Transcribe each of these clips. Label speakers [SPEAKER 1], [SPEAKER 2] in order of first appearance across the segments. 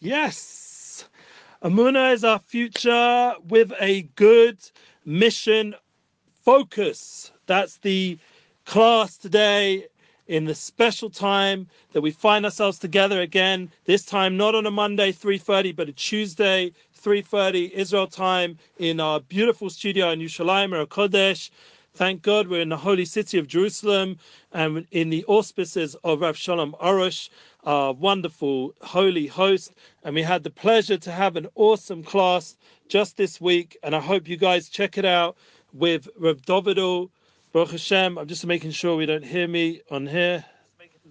[SPEAKER 1] Yes. Emuna is our future with a good mission focus. That's the class today in the special time that we find ourselves together again. This time not on a Monday 3:30 but a Tuesday 3:30 Israel time in our beautiful studio in Yerushalayim or Kodesh. Thank God we're in the holy city of Jerusalem and in the auspices of Rav Shalom Arush, our wonderful holy host. And we had the pleasure to have an awesome class just this week. And I hope you guys check it out with Rav Dovid'l. Baruch Hashem. I'm just making sure we don't hear me on here.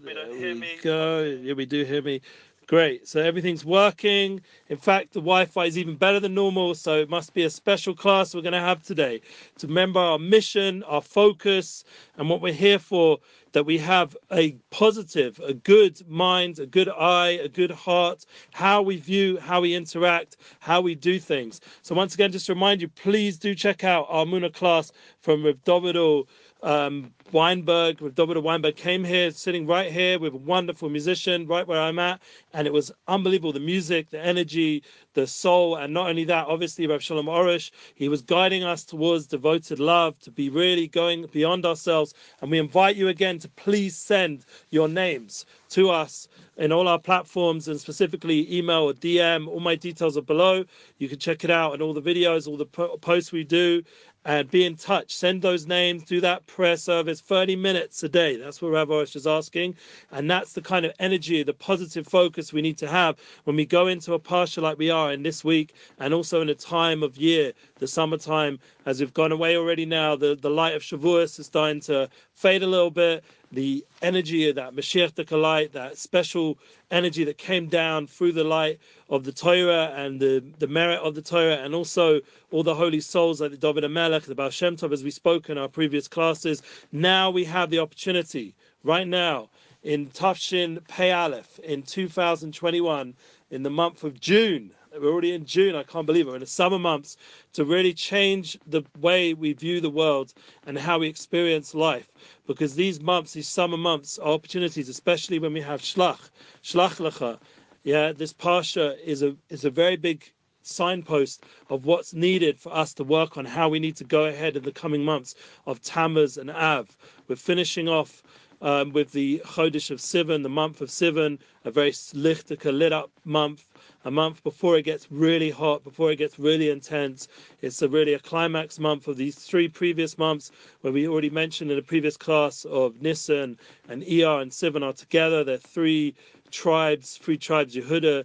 [SPEAKER 1] We don't hear me. Go. Yeah, we do hear me. Great. So everything's working. In fact, the Wi-Fi is even better than normal. So it must be a special class we're going to have today to remember our mission, our focus, and what we're here for. That we have a positive, a good mind, a good eye, a good heart, how we view, how we interact, how we do things. So once again, just to remind you, please do check out our Muna class from Rav Dovid'l um, Weinberg, with David Weinberg, came here, sitting right here with a wonderful musician, right where I'm at, and it was unbelievable. The music, the energy, the soul, and not only that, obviously, Rav Shalom Arush, he was guiding us towards devoted love, to be really going beyond ourselves. And we invite you again to please send your names to us in all our platforms and specifically email or DM. All my details are below. You can check it out and all the videos, all the posts we do and be in touch. Send those names, do that prayer service 30 minutes a day. That's what Rav Arush is asking. And that's the kind of energy, the positive focus we need to have when we go into a parsha like we are in this week and also in a time of year, the summertime, as we've gone away already now, the, the light of Shavuos is starting to fade a little bit the energy of that Mashiach light, that special energy that came down through the light of the Torah and the, the merit of the Torah, and also all the holy souls like the David HaMelech, the Baal Shem Tov, as we spoke in our previous classes. Now we have the opportunity, right now, in Tav Shin Pei Aleph in 2021, in the month of June, we're already in June. I can't believe it. We're in the summer months to really change the way we view the world and how we experience life. Because these months, these summer months, are opportunities, especially when we have shlach, shlach lecha. Yeah, this parsha is a is a very big signpost of what's needed for us to work on how we need to go ahead in the coming months of Tammuz and Av. We're finishing off um, with the Chodesh of Sivan, the month of Sivan, a very lichtika, lit up month a month before it gets really hot, before it gets really intense. It's a really a climax month of these three previous months where we already mentioned in the previous class of Nisan and Iyar and Sivan are together. They're three tribes, three tribes, Yehuda,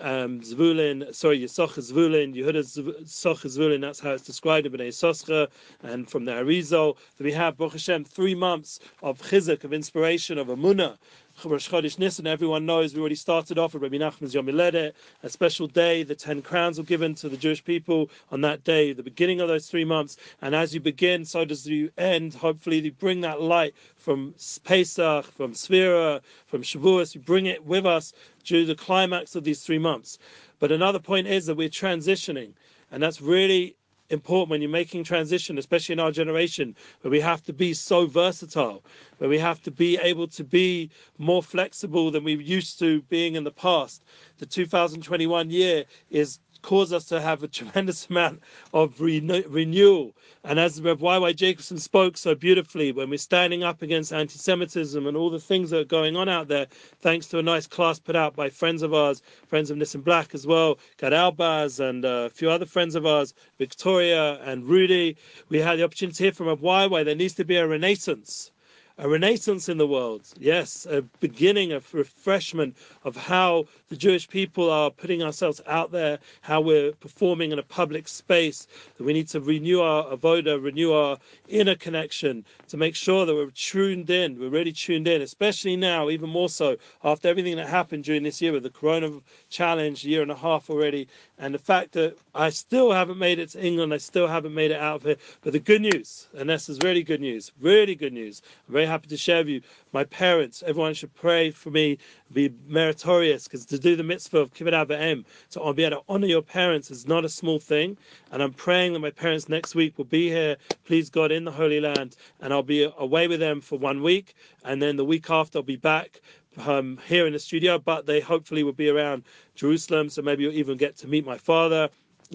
[SPEAKER 1] um, Zvulun, sorry, Yisachar Zvulun, Yehuda Yisachar Zvulun, that's how it's described in Bnei Yisachar, and from the Arizal, that we have, Baruch Hashem, three months of chizuk, of inspiration, of emunah, Rosh Chodesh Nisan, everyone knows we already started off with Rabbi Nachman's Yom a special day. The ten crowns were given to the Jewish people on that day, the beginning of those three months. And as you begin, so does you end. Hopefully, you bring that light from Pesach, from Sphira, from Shavuos. You bring it with us to the climax of these three months. But another point is that we're transitioning, and that's really important when you're making transition, especially in our generation, where we have to be so versatile, where we have to be able to be more flexible than we used to being in the past. The 2021 year is caused us to have a tremendous amount of renewal. And as Y.Y. Jacobson spoke so beautifully, when we're standing up against anti Semitism and all the things that are going on out there, thanks to a nice class put out by friends of ours, friends of Nissim Black as well, Gad Albaz, and uh, a few other friends of ours, Victoria and Rudy, we had the opportunity to hear from Y.Y. There needs to be a renaissance a renaissance in the world. Yes, a beginning of refreshment of how the Jewish people are putting ourselves out there, how we're performing in a public space. That we need to renew our avoda, renew our inner connection to make sure that we're tuned in. We're really tuned in, especially now, even more so after everything that happened during this year with the Corona challenge, year and a half already, and the fact that I still haven't made it to England, I still haven't made it out of here. But the good news, and this is really good news, really good news. I'm very happy to share with you. My parents, everyone should pray for me, be meritorious, because to do the mitzvah of kibbud avim, to be able to honor your parents is not a small thing. And I'm praying that my parents next week will be here, please God, in the Holy Land, and I'll be away with them for one week, and then the week after I'll be back um, here in the studio, but they hopefully will be around Jerusalem. So maybe you'll even get to meet my father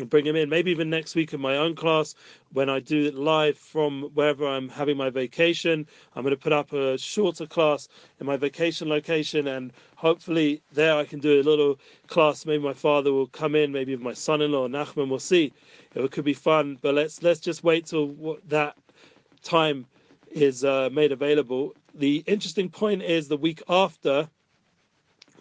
[SPEAKER 1] bring him in. Maybe even next week in my own class when I do it live from wherever I'm having my vacation. I'm going to put up a shorter class in my vacation location, and hopefully there I can do a little class. Maybe my father will come in, maybe my son-in-law Nachman. We'll see. It could be fun, but let's let's just wait till that time is uh, made available. The interesting point is the week after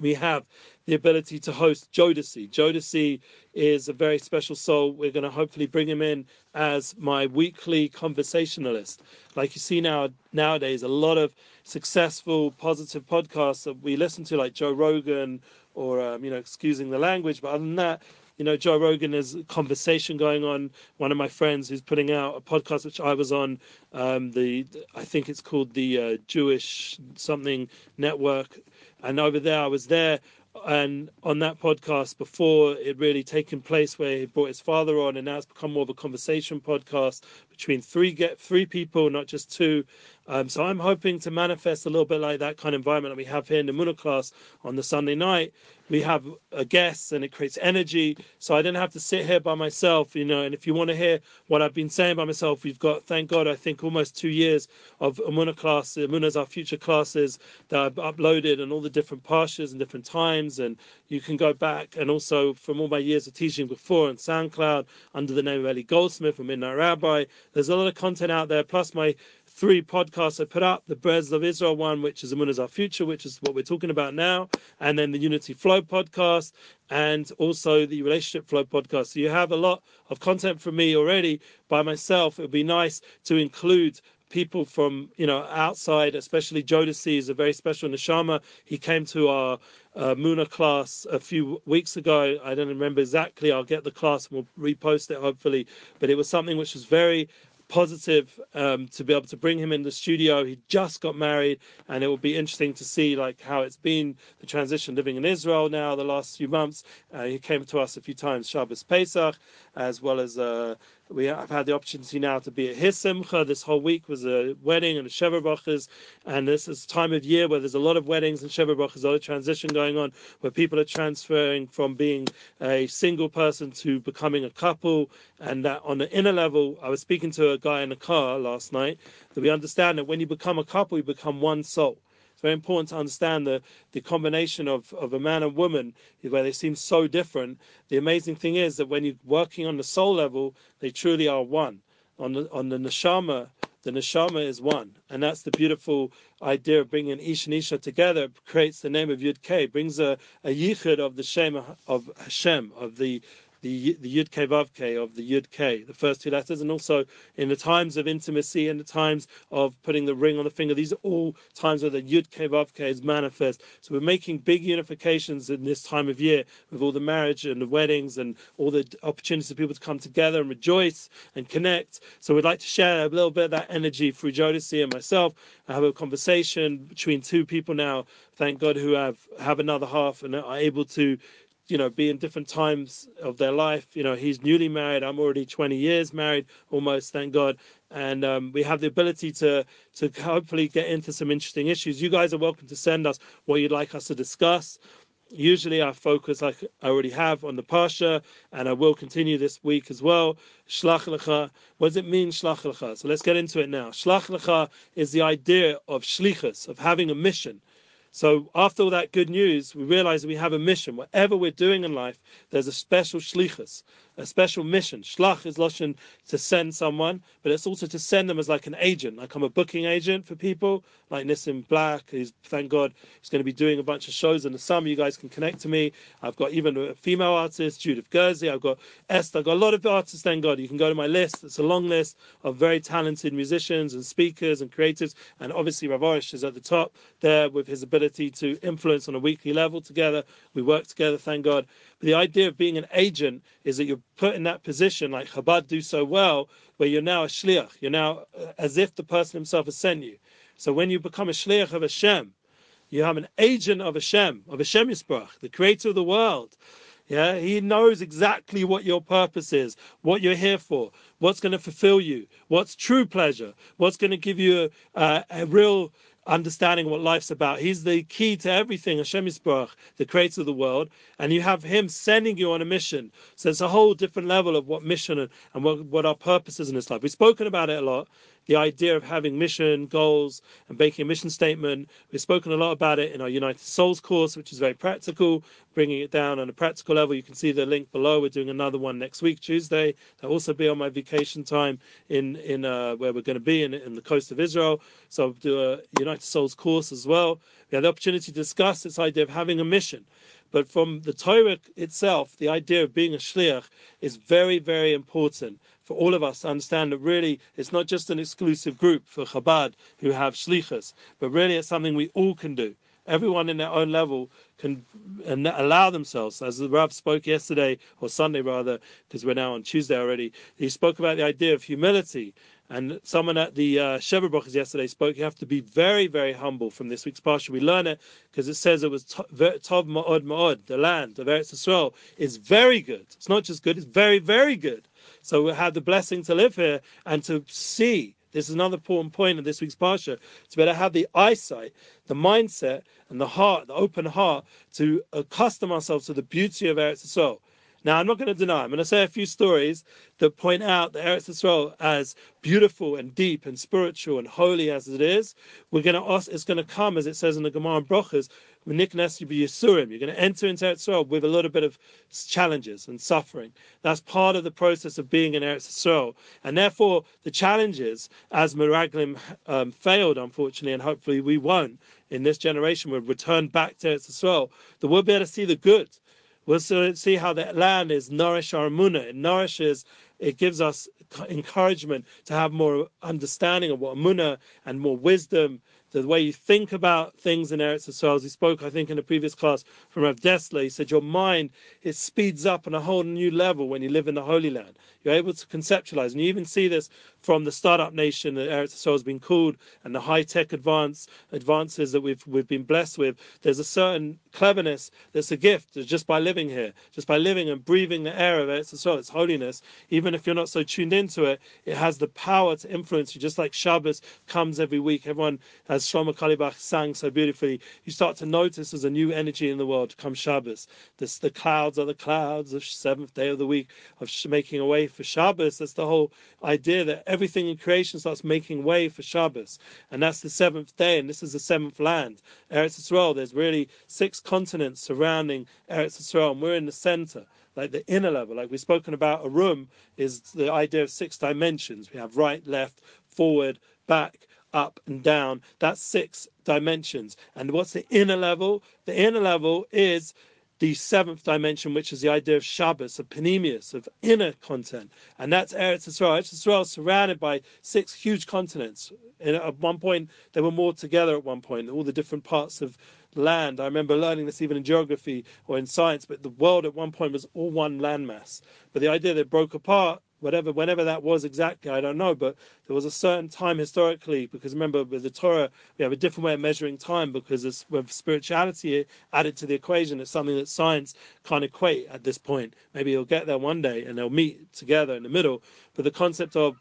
[SPEAKER 1] we have the ability to host Jodeci. Jodeci is a very special soul. We're going to hopefully bring him in as my weekly conversationalist. Like you see now nowadays, a lot of successful, positive podcasts that we listen to, like Joe Rogan or um, you know, excusing the language, but other than that, you know, Joe Rogan has a conversation going on. One of my friends who's putting out a podcast which I was on, um, the I think it's called the uh, Jewish something network, and over there I was there and on that podcast before it really taken place where he brought his father on and now it's become more of a conversation podcast between three get three people not just two. Um, so i'm hoping to manifest a little bit like that kind of environment that we have here in the Muna class on the sunday night. We have a guest and it creates energy. So i didn't have to sit here by myself you know and if you want to hear what i've been saying by myself we've got thank god i think almost two years of Emuna class Emuna's our future classes that i've uploaded and all the different pastures and different times. And you can go back and also from all my years of teaching before on soundcloud under the name of Eli Goldsmith and Midnight Rabbi there's a lot of content out there plus my three podcasts I put up the Breslev Israel one, which is Amun Our Future, which is what we're talking about now, and then the Unity Flow podcast, and also the Relationship Flow podcast. So you have a lot of content from me already by myself. It would be nice to include people from you know outside, especially Jodeci is a very special neshama. He came to our uh, Muna class a few weeks ago. I don't remember exactly. I'll get the class and we'll repost it hopefully. But it was something which was very positive um, to be able to bring him in the studio. He just got married, and it will be interesting to see like how it's been the transition living in Israel now the last few months. Uh, he came to us a few times Shabbos Pesach, as well as uh, we have had the opportunity now to be at his simcha. This whole week was a wedding and a Sheva Brachas, and this is a time of year where there's a lot of weddings and Sheva Brachas, a lot of transition going on, where people are transferring from being a single person to becoming a couple. And that on the inner level, I was speaking to a guy in a car last night that we understand that when you become a couple, you become one soul. It's very important to understand the, the combination of, of a man and woman where they seem so different. The amazing thing is that when you're working on the soul level, they truly are one. On the on the neshama, the neshama is one, and that's the beautiful idea of bringing Ish and Isha together. Creates the name of Yud K, brings a, a yichud of the Shem of Hashem, of the the the Yud K Vav K of the Yud K, the first two letters, and also in the times of intimacy and the times of putting the ring on the finger. These are all times where the Yud K Vav K is manifest. So we're making big unifications in this time of year with all the marriage and the weddings and all the opportunities for people to come together and rejoice and connect. So we'd like to share a little bit of that energy through Jodeci and myself. I have a conversation between two people now, thank God, who have have another half and are able to you know, be in different times of their life. You know, he's newly married. I'm already 20 years married, almost, thank God. And um, we have the ability to to hopefully get into some interesting issues. You guys are welcome to send us what you'd like us to discuss. Usually, our focus, like I already have, on the Parsha, and I will continue this week as well. Shlach lecha. What does it mean, shlach lecha? So let's get into it now. Shlach lecha is the idea of shlichus, of having a mission. So after all that good news, we realize we have a mission. Whatever we're doing in life, there's a special shlichus, a special mission. Shlach is lashon to send someone, but it's also to send them as like an agent. Like I'm a booking agent for people, like Nissim Black. He's thank God he's going to be doing a bunch of shows in the summer. You guys can connect to me. I've got even a female artist, Judith Gursey. I've got Esther. I've got a lot of artists. Thank God. You can go to my list. It's a long list of very talented musicians and speakers and creatives. And obviously Rav Arush is at the top there with his ability to influence on a weekly level together. We work together. Thank God. The idea of being an agent is that you're put in that position, like Chabad do so well, where you're now a shliach. You're now uh, as if the person himself has sent you. So when you become a shliach of Hashem, you have an agent of Hashem, of Hashem Yisbrach, the creator of the world. Yeah, he knows exactly what your purpose is, what you're here for, what's going to fulfill you, what's true pleasure, what's going to give you a, a, a real understanding what life's about. He's the key to everything, Hashem Yisbarach, the creator of the world, and you have him sending you on a mission. So it's a whole different level of what mission and, and what, what our purpose is in this life. We've spoken about it a lot, the idea of having mission, goals, and making a mission statement. We've spoken a lot about it in our United Souls course, which is very practical, bringing it down on a practical level. You can see the link below. We're doing another one next week, Tuesday. That'll also be on my vacation time in in uh, where we're going to be in, in the coast of Israel. So I'll do a United Souls course as well. We had the opportunity to discuss this idea of having a mission. But from the Torah itself, the idea of being a shliach is very, very important for all of us to understand that really it's not just an exclusive group for Chabad who have shlichus, but really it's something we all can do. Everyone in their own level can allow themselves, as the Rav spoke yesterday, or Sunday rather, because we're now on Tuesday already, he spoke about the idea of humility and someone at the uh, Sheva yesterday spoke. You have to be very, very humble from this week's parsha. We learn it because it says it was Tov Ma'od Ma'od, the land of Eretz Yisrael is very good. It's not just good; it's very, very good. So we have the blessing to live here and to see. This is another important point of this week's parsha. To be able to have the eyesight, the mindset, and the heart, the open heart, to accustom ourselves to the beauty of Eretz Yisrael. Now, I'm not going to deny, I'm going to say a few stories that point out that Eretz Yisrael, as beautiful and deep and spiritual and holy as it is, we're going to it's going to come, as it says in the Gemara and Brochas, you're going to enter into Eretz Yisrael with a little bit of challenges and suffering. That's part of the process of being in Eretz Yisrael. And therefore, the challenges, as Meraglim um, failed, unfortunately, and hopefully we won't in this generation, will return back to Eretz Yisrael, that we'll be able to see the good We'll see how that land is nourish our munah. It nourishes, it gives us encouragement to have more understanding of what munah and more wisdom the way you think about things in Eretz Yisrael. As he spoke, I think, in a previous class from Rav Dessler, he said your mind it speeds up on a whole new level when you live in the Holy Land. You're able to conceptualize, and you even see this from the startup nation that Eretz Yisrael has been called, and the high tech advance advances that we've we've been blessed with. There's a certain cleverness that's a gift just by living here, just by living and breathing the air of Eretz Yisrael, its holiness. Even if you're not so tuned into it, it has the power to influence you. Just like Shabbos comes every week, everyone as Shlomo Carlebach sang so beautifully, you start to notice there's a new energy in the world to come Shabbos. This, the clouds are the clouds of seventh day of the week of making a way for Shabbos. That's the whole idea that everything in creation starts making way for Shabbos. And that's the seventh day, and this is the seventh land. Eretz Yisrael, there's really six continents surrounding Eretz Yisrael, and we're in the center like the inner level, like we've spoken about, a room is the idea of six dimensions. We have right, left, forward, back, up and down. That's six dimensions. And what's the inner level? The inner level is the seventh dimension, which is the idea of Shabbos, of Pnimius, of inner content. And that's Eretz Yisrael. Eretz Yisrael is surrounded by six huge continents. And at one point, they were more together at one point, all the different parts of land. I remember learning this even in geography or in science, but the world at one point was all one landmass. But the idea that it broke apart whatever, whenever that was exactly, I don't know, but there was a certain time historically, because remember with the Torah, we have a different way of measuring time because it's, with spirituality added to the equation, it's something that science can't equate at this point. Maybe you'll get there one day and they'll meet together in the middle. But the concept of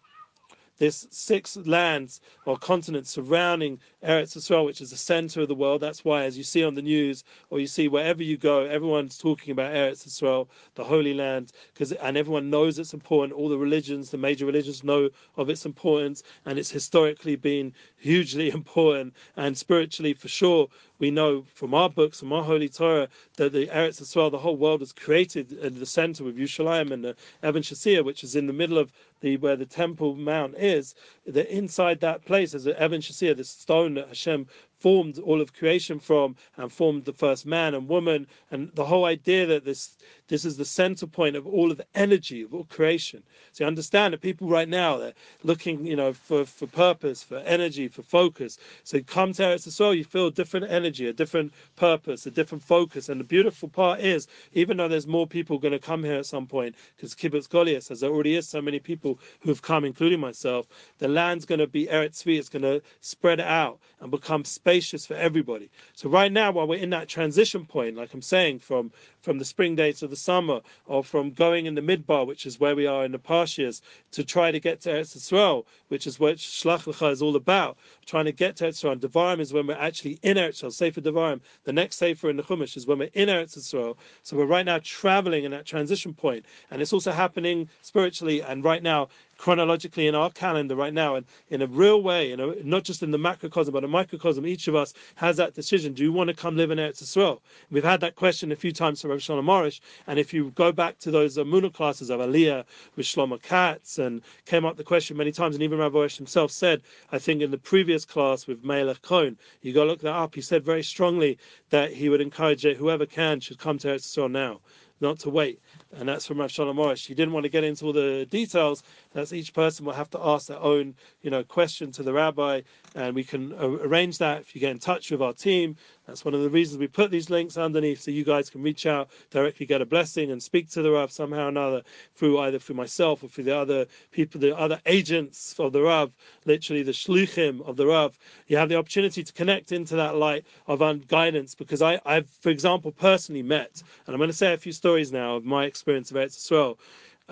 [SPEAKER 1] there's six lands or continents surrounding Eretz Yisrael, which is the center of the world. That's why, as you see on the news or you see wherever you go, everyone's talking about Eretz Yisrael, the Holy Land, because and everyone knows it's important. All the religions, the major religions, know of its importance, and it's historically been hugely important and spiritually for sure we know from our books, from our Holy Torah, that the Eretz Yisrael, the whole world was created at the center with Yerushalayim and the Even Shasir, which is in the middle of the where the Temple Mount is. That inside that place is an Even Shasir, this stone that Hashem formed all of creation from and formed the first man and woman and the whole idea that this this is the center point of all of the energy of all creation. So you understand that people right now they're looking you know for for purpose for energy for focus. So come to Eretz Yisrael you feel a different energy a different purpose a different focus. And the beautiful part is even though there's more people going to come here at some point because Kibbutz Galuyot as there already is so many people who've come including myself the land's going to be Eretz Tzvi it's going to spread out and become spacious for everybody. So right now, while we're in that transition point, like I'm saying, from from the spring days to the summer, or from going in the midbar, which is where we are in the Parshias, to try to get to Eretz Yisrael, which is what Shlach Lecha is all about, trying to get to Eretz Yisrael. Devarim is when we're actually in Eretz Yisrael. Sefer Devarim, the next Sefer in the Chumash, is when we're in Eretz Yisrael. So we're right now traveling in that transition point, and it's also happening spiritually. And right now, chronologically in our calendar right now and in a real way, you not just in the macrocosm but a microcosm, each of us has that decision. Do you want to come live in Eretz Yisrael? We've had that question a few times from Rav Shalom Arush, and if you go back to those uh, Emunah classes of Aliyah with Shlomo Katz and came up the question many times, and even Rav Arush himself said, I think in the previous class with Melech Cohen, you go look that up, he said very strongly that he would encourage it, whoever can should come to Eretz Yisrael now not to wait. And that's from Rav Shalom Arush. He didn't want to get into all the details, that's each person will have to ask their own, you know, question to the rabbi, and we can arrange that if you get in touch with our team. That's one of the reasons we put these links underneath so you guys can reach out directly, get a blessing, and speak to the Rav somehow or another through either through myself or through the other people, the other agents of the Rav, literally the shluchim of the Rav. You have the opportunity to connect into that light of guidance because I, I've, for example, personally met, and I'm going to say a few stories now of my experience of Eretz Yisrael.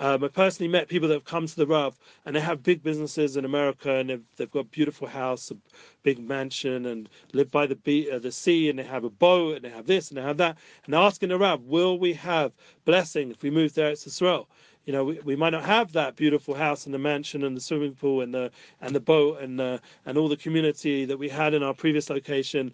[SPEAKER 1] Um, I personally met people that have come to the Rav and they have big businesses in America and they've, they've got a beautiful house, a big mansion, and live by the uh, the sea, and they have a boat and they have this and they have that. And they're asking the Rav, will we have blessing if we move there to Israel? You know, we, we might not have that beautiful house and the mansion and the swimming pool and the and the boat and uh, and all the community that we had in our previous location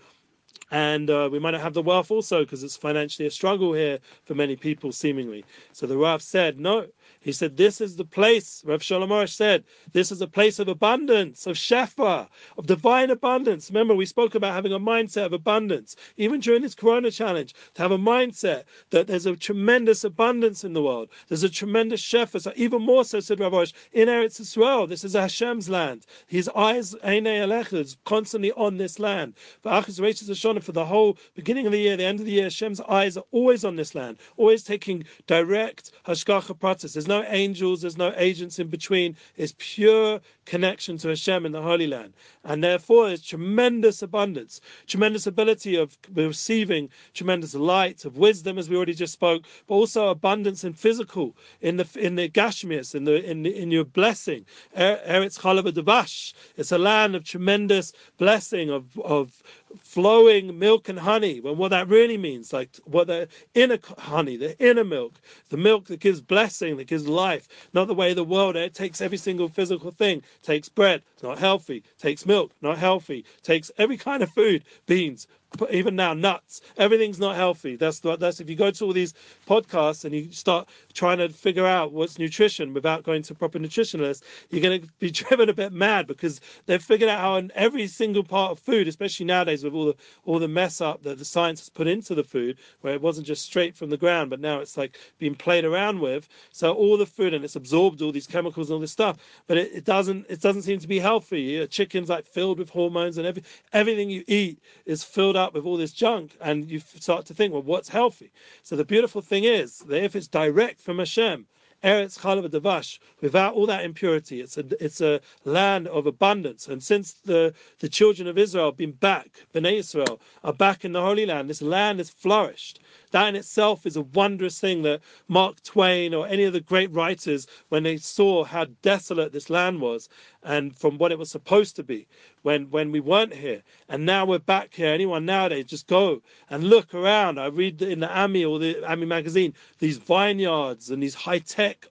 [SPEAKER 1] and uh, we might not have the wealth also because it's financially a struggle here for many people, seemingly. So the Rav said, no, he said, This is the place, Rav Shalom Arush said, this is a place of abundance, of shefa, of divine abundance. Remember, we spoke about having a mindset of abundance, even during this Corona challenge, to have a mindset that there's a tremendous abundance in the world. There's a tremendous shefa. So even more so, said Rav Arush, in Eretz Israel, this is Hashem's land. His eyes, is constantly on this land. For for the whole beginning of the year, the end of the year, Hashem's eyes are always on this land, always taking direct hashgacha pratis. There's no angels, there's no agents in between. It's pure connection to Hashem in the Holy Land. And therefore, there's tremendous abundance, tremendous ability of receiving tremendous light, of wisdom, as we already just spoke, but also abundance in physical, in the in the gashmias, in the in, in your blessing. Er, Eretz Chalav Devash. It's a land of tremendous blessing, of of flowing milk and honey. Well, what that really means, like what the inner honey, the inner milk, the milk that gives blessing, that gives life, not the way the world it takes every single physical thing, takes bread, not healthy, takes milk, not healthy, takes every kind of food, beans, even now nuts. Everything's not healthy. That's that's if you go to all these podcasts and you start trying to figure out what's nutrition without going to proper nutritionalists you're going to be driven a bit mad because they've figured out how in every single part of food especially nowadays with all the all the mess up that the science has put into the food where it wasn't just straight from the ground but now it's like being played around with. So all the food and it's absorbed all these chemicals and all this stuff but it, it doesn't it doesn't seem to be healthy. Chicken's like filled with hormones and every everything you eat is filled up up with all this junk and you start to think, well, what's healthy? So the beautiful thing is that if it's direct from Hashem, Eretz Chalav Devash, without all that impurity. It's a it's a land of abundance. And since the, the children of Israel have been back, Bnei Israel are back in the Holy Land, this land has flourished. That in itself is a wondrous thing that Mark Twain or any of the great writers, when they saw how desolate this land was and from what it was supposed to be when, when we weren't here, and now we're back here. Anyone nowadays, just go and look around. I read in the AMI or the AMI magazine these vineyards and these high tech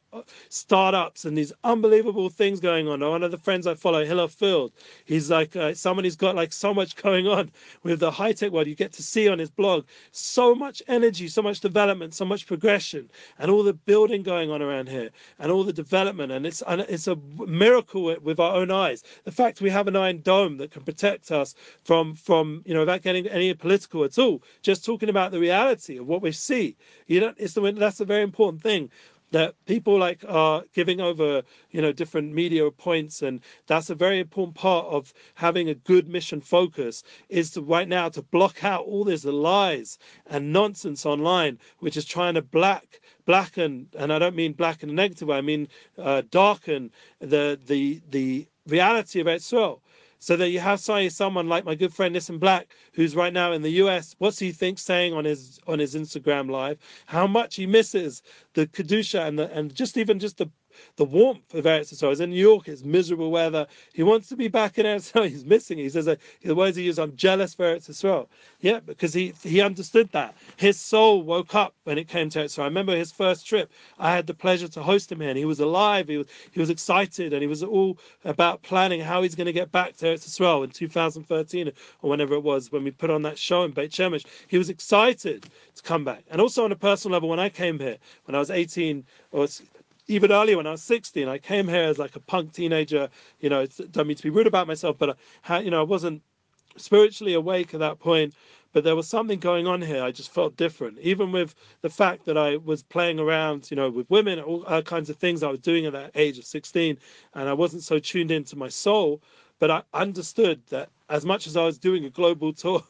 [SPEAKER 1] startups and these unbelievable things going on. One of the friends I follow, Hillel Fuld, he's like uh, someone who's got like so much going on with the high tech world. You get to see on his blog so much energy, so much development, so much progression, and all the building going on around here, and all the development. And it's and it's a miracle with our own eyes. The fact we have an iron dome that can protect us from from you know without getting any political at all. Just talking about the reality of what we see. You know, it's the that's a very important thing that people like are giving over you know different media points and that's a very important part of having a good mission focus is to right now to block out all this lies and nonsense online which is trying to black blacken and i don't mean black in a negative way i mean uh, darken the the the reality of Israel So that you have someone like my good friend Nissim Black, who's right now in the US. What's he think saying on his on his Instagram live? How much he misses the kedusha and the and just even just the the warmth of Eretz Yisrael. He's in New York, it's miserable weather. He wants to be back in Eretz Yisrael. He's missing. He says, uh, the words he used, I'm jealous for Eretz Yisrael. Yeah, because he, he understood that. His soul woke up when it came to Eretz Yisrael. I remember his first trip. I had the pleasure to host him here, and he was alive. He was, he was excited, and he was all about planning how he's going to get back to Eretz Yisrael in 2013 or whenever it was when we put on that show in Beit Shemesh. He was excited to come back. And also on a personal level, when I came here, when I was 18 or even earlier when I was 16, I came here as like a punk teenager. You know, it's, don't mean to be rude about myself, but uh, I, you know, I wasn't spiritually awake at that point. But there was something going on here. I just felt different, even with the fact that I was playing around, you know, with women, all, all kinds of things I was doing at that age of 16, and I wasn't so tuned into my soul. But I understood that as much as I was doing a global tour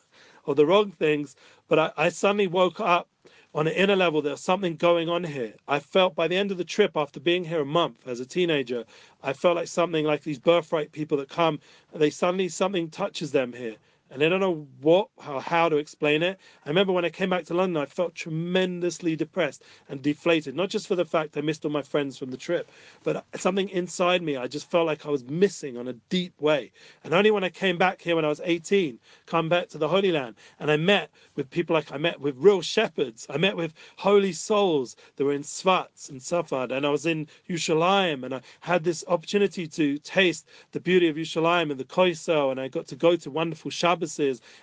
[SPEAKER 1] of the wrong things, but I, I suddenly woke up on an inner level, there's something going on here. I felt by the end of the trip, after being here a month as a teenager, I felt like something like these birthright people that come, they suddenly something touches them here and I don't know what how, how to explain it. I remember when I came back to London, I felt tremendously depressed and deflated, not just for the fact I missed all my friends from the trip, but something inside me. I just felt like I was missing on a deep way. And only when I came back here when I was 18, come back to the Holy Land, and I met with people like I met with real shepherds. I met with holy souls that were in Sfat and Safad, and I was in Yerushalayim, and I had this opportunity to taste the beauty of Yerushalayim and the Koisel, and I got to go to wonderful Shabbat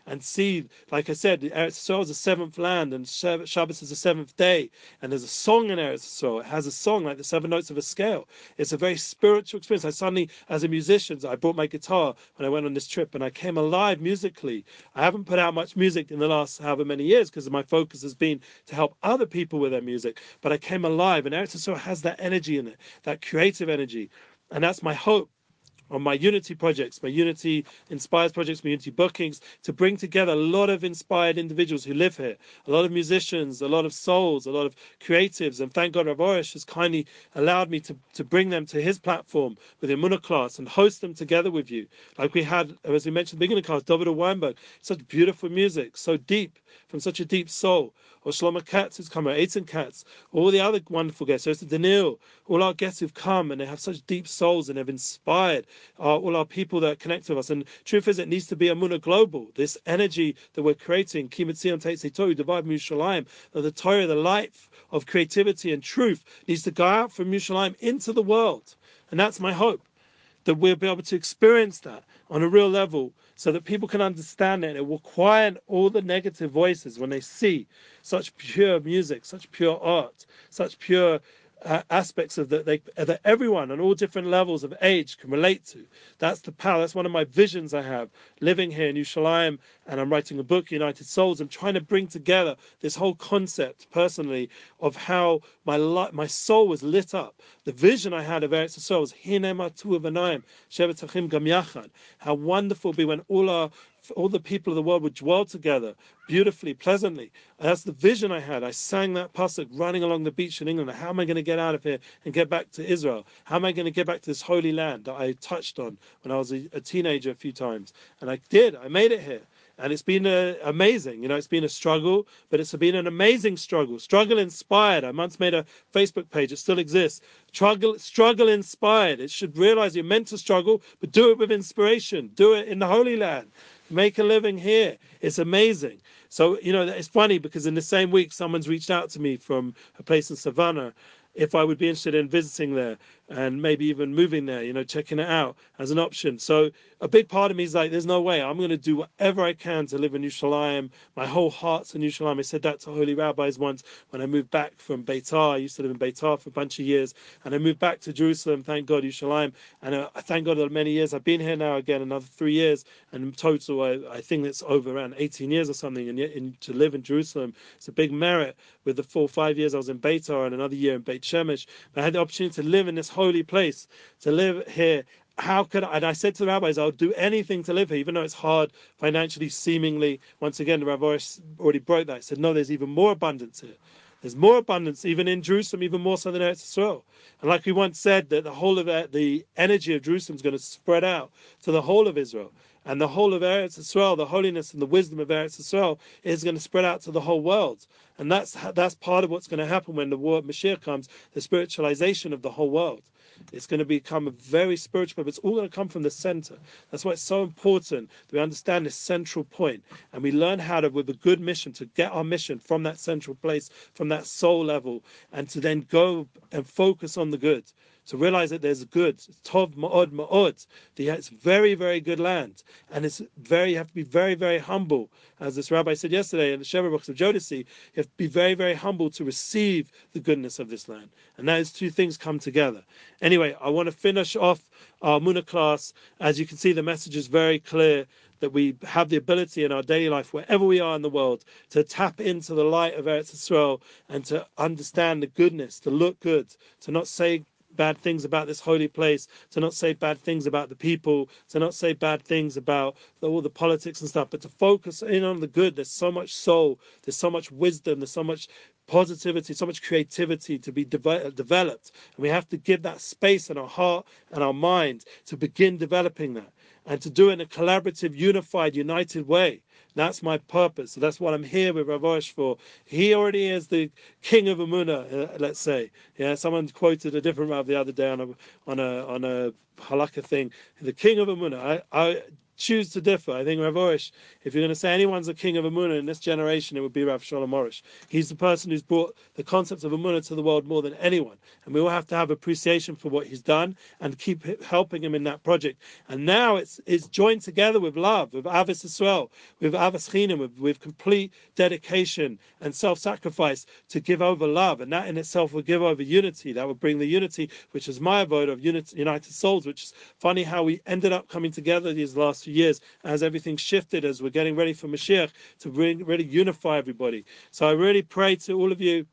[SPEAKER 1] And see, like I said, Eretz Yisrael is the seventh land and Shabbos is the seventh day. And there's a song in Eretz Yisrael. It has a song like the seven notes of a scale. It's a very spiritual experience. I suddenly, as a musician, I brought my guitar when I went on this trip and I came alive musically. I haven't put out much music in the last however many years because my focus has been to help other people with their music. But I came alive and Eretz Yisrael has that energy in it, that creative energy. And that's my hope on my Unity projects, my Unity Inspires projects, my Unity bookings, to bring together a lot of inspired individuals who live here, a lot of musicians, a lot of souls, a lot of creatives. And thank God Rav Arush has kindly allowed me to, to bring them to his platform with Emunah class and host them together with you. Like we had, as we mentioned at the beginning of the class, David Weinberg, such beautiful music, so deep, from such a deep soul or Shlomo Katz who's come, or Eitan Katz, all the other wonderful guests, so it's Daniel, all our guests who've come and they have such deep souls and have inspired all our people that connect with us. And truth is, it needs to be a Muna global. This energy that we're creating, Kimitzion Teitze Torah, Divide Mushalayim, the Torah, the life of creativity and truth needs to go out from Mushalayim into the world. And that's my hope that we'll be able to experience that on a real level so that people can understand it. and It will quiet all the negative voices when they see such pure music, such pure art, such pure uh, aspects of that they that everyone on all different levels of age can relate to. That's the power. That's one of my visions I have living here in Yerushalayim, and I'm writing a book, United Souls. I'm trying to bring together this whole concept personally of how my life, my soul was lit up. The vision I had of Eretz Yisrael was. How wonderful be when all our all the people of the world would dwell together beautifully, pleasantly. That's the vision I had. I sang that pasuk running along the beach in England. How am I going to get out of here and get back to Israel? How am I going to get back to this holy land that I touched on when I was a, a teenager a few times? And I did. I made it here and it's been uh, amazing. You know, it's been a struggle, but it's been an amazing struggle. Struggle inspired. I once made a Facebook page; it still exists. Struggle, struggle inspired. It should realize you're meant to struggle, but do it with inspiration. Do it in the Holy Land make a living here. It's amazing. So, you know, it's funny because in the same week, someone's reached out to me from a place in Savannah if I would be interested in visiting there and maybe even moving there, you know, checking it out as an option. So a big part of me is like, there's no way. I'm going to do whatever I can to live in Yerushalayim. My whole heart's in Yerushalayim. I said that to holy rabbis once when I moved back from Beitar. I used to live in Beitar for a bunch of years, and I moved back to Jerusalem. Thank God, Yerushalayim. And uh, thank God that many years. I've been here now again another three years, and in total, I, I think it's over around 18 years or something. And yet, in, to live in Jerusalem, it's a big merit. With the four five years I was in Beitar and another year in Beit Shemesh, I had the opportunity to live in this holy place, to live here how could I? And I said to the rabbis, I'll do anything to live here, even though it's hard financially, seemingly. Once again, the rabbi already broke that. He said, No, there's even more abundance here. There's more abundance even in Jerusalem, even more so than Eretz Israel. And like we once said, that the whole of uh, the energy of Jerusalem is going to spread out to the whole of Israel. And the whole of Eretz Israel, the holiness and the wisdom of Eretz Israel, is going to spread out to the whole world. And that's that's part of what's going to happen when the war of Mashiach comes, the spiritualization of the whole world. It's going to become a very spiritual, but it's all going to come from the center. That's why it's so important that we understand this central point and we learn how to, with a good mission, to get our mission from that central place, from that soul level, and to then go and focus on the good to realize that there's good, tov ma'od ma'od. It's very, very good land, and it's very. You have to be very, very humble, as this rabbi said yesterday in the books of Jodeci. You have to be very, very humble to receive the goodness of this land, and those two things come together. Anyway, I want to finish off our Muna class. As you can see, the message is very clear that we have the ability in our daily life, wherever we are in the world, to tap into the light of Eretz Yisrael and to understand the goodness, to look good, to not say bad things about this holy place, to not say bad things about the people, to not say bad things about all the politics and stuff, but to focus in on the good. There's so much soul, there's so much wisdom, there's so much positivity, so much creativity to be de- developed. And we have to give that space in our heart and our mind to begin developing that and to do it in a collaborative, unified, united way. That's my purpose. So that's what I'm here with Rav Arush for. He already is the king of Emuna, uh, let's say. Yeah, someone quoted a different Rav the other day on a on a on a halakha thing. The king of Emuna. I, I choose to differ. I think Rav Arush, if you're going to say anyone's a king of Emunah in this generation, it would be Rav Shalom Arush. He's the person who's brought the concept of Emunah to the world more than anyone. And we all have to have appreciation for what he's done and keep helping him in that project. And now it's it's joined together with love, with Ahavas Israel, with Ahavas Chinam, with, with complete dedication and self-sacrifice to give over love. And that in itself will give over unity. That will bring the unity, which is my vote of unity, united souls, which is funny how we ended up coming together these last few years as everything shifted, as we're getting ready for Mashiach to bring, really unify everybody. So I really pray to all of you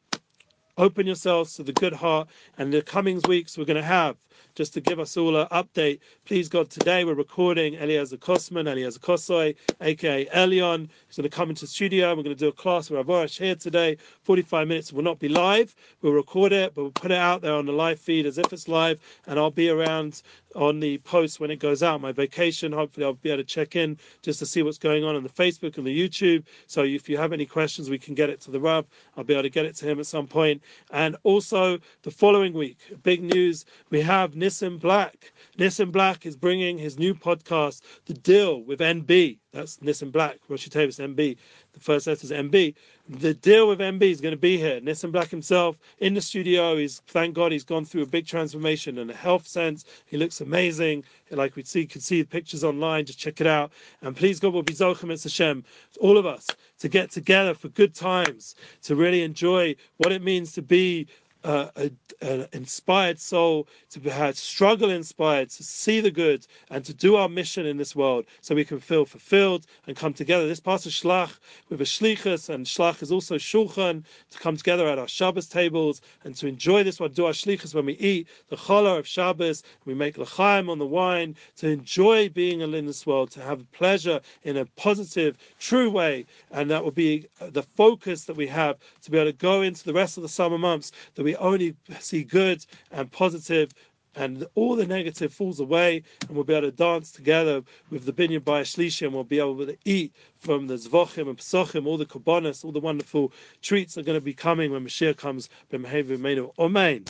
[SPEAKER 1] open yourselves to the good heart and the coming weeks we're going to have just to give us all an update. Please God, today we're recording Eliezer Kosman, Eliezer Kosoy, aka Elion. He's going to come into the studio. We're going to do a class with Rav Arush here today. 45 minutes will not be live. We'll record it, but we'll put it out there on the live feed as if it's live, and I'll be around on the post when it goes out. My vacation, hopefully, I'll be able to check in just to see what's going on on the Facebook and the YouTube. So if you have any questions, we can get it to the Rav. I'll be able to get it to him at some point. And also the following week, big news: we have Nissim Black. Nissim Black is bringing his new podcast, The Deal with NB. That's Nissim Black, Roshei Teivos, NB. The first letter is NB. The deal with NB is going to be here. Nissim Black himself in the studio. He's thank God he's gone through a big transformation in a health sense. He looks amazing. Like we see, can see the pictures online. Just check it out. And please God we'll be Zochem and Hashem, all of us, to get together for good times, to really enjoy what it means to be an inspired soul, to have struggle inspired, to see the good, and to do our mission in this world so we can feel fulfilled and come together. This part of Shlach with a Shlichus, and Shlach is also Shulchan, to come together at our Shabbos tables and to enjoy this one, do our Shlichus when we eat the challah of Shabbos, we make L'chaim on the wine, to enjoy being in this world, to have pleasure in a positive, true way, and that will be the focus that we have to be able to go into the rest of the summer months, that we only see good and positive and all the negative falls away, and we'll be able to dance together with the binyan by Shlishi, and we'll be able to eat from the Zvochim and Pesachim, all the Korbanos, all the wonderful treats are going to be coming when Mashiach comes. Amen.